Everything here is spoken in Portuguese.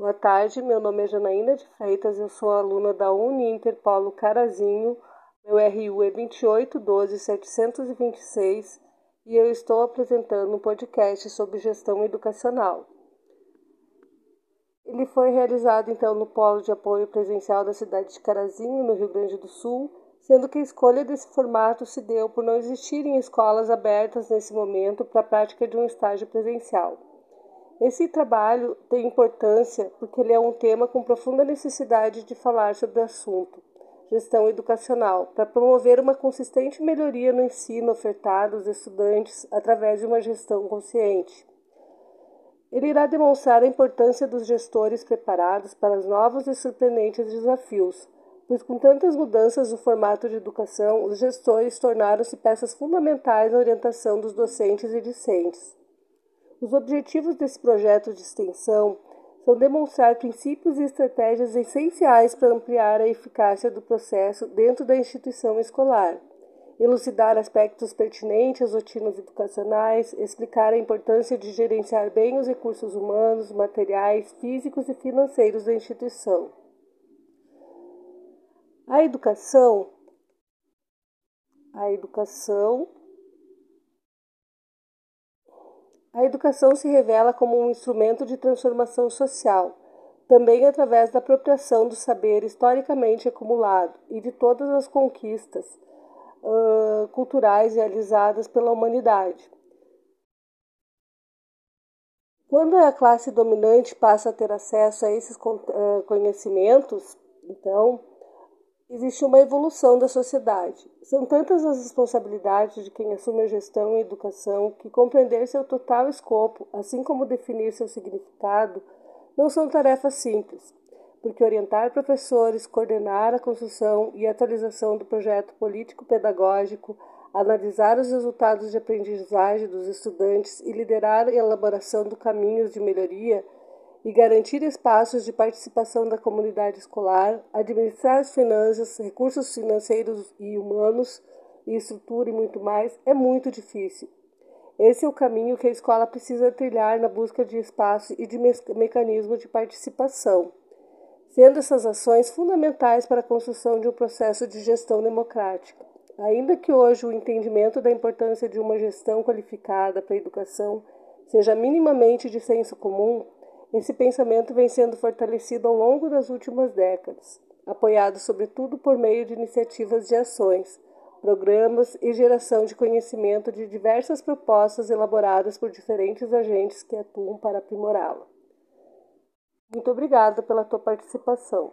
Boa tarde, meu nome é Janaína de Freitas, eu sou aluna da Uninter Paulo Carazinho, meu RU é 2812726 e eu estou apresentando um podcast sobre gestão educacional. Ele foi realizado então no Polo de Apoio Presencial da cidade de Carazinho, no Rio Grande do Sul, sendo que a escolha desse formato se deu por não existirem escolas abertas nesse momento para a prática de um estágio presencial. Esse trabalho tem importância porque ele é um tema com profunda necessidade de falar sobre o assunto, gestão educacional, para promover uma consistente melhoria no ensino ofertado aos estudantes através de uma gestão consciente. Ele irá demonstrar a importância dos gestores preparados para os novos e surpreendentes desafios pois com tantas mudanças no formato de educação, os gestores tornaram-se peças fundamentais na orientação dos docentes e discentes. Os objetivos desse projeto de extensão são demonstrar princípios e estratégias essenciais para ampliar a eficácia do processo dentro da instituição escolar, elucidar aspectos pertinentes às rotinas educacionais, explicar a importância de gerenciar bem os recursos humanos, materiais, físicos e financeiros da instituição. A educação, a educação, a educação se revela como um instrumento de transformação social, também através da apropriação do saber historicamente acumulado e de todas as conquistas uh, culturais realizadas pela humanidade. Quando a classe dominante passa a ter acesso a esses conhecimentos, então existe uma evolução da sociedade. São tantas as responsabilidades de quem assume a gestão e educação que compreender seu total escopo, assim como definir seu significado, não são tarefas simples, porque orientar professores, coordenar a construção e atualização do projeto político-pedagógico, analisar os resultados de aprendizagem dos estudantes e liderar a elaboração de caminhos de melhoria e garantir espaços de participação da comunidade escolar, administrar as finanças, recursos financeiros e humanos, e estrutura e muito mais, é muito difícil. Esse é o caminho que a escola precisa trilhar na busca de espaço e de me mecanismos de participação, sendo essas ações fundamentais para a construção de um processo de gestão democrática. Ainda que hoje o entendimento da importância de uma gestão qualificada para a educação seja minimamente de senso comum, esse pensamento vem sendo fortalecido ao longo das últimas décadas, apoiado sobretudo por meio de iniciativas de ações, programas e geração de conhecimento de diversas propostas elaboradas por diferentes agentes que atuam para aprimorá-la. Muito obrigada pela tua participação.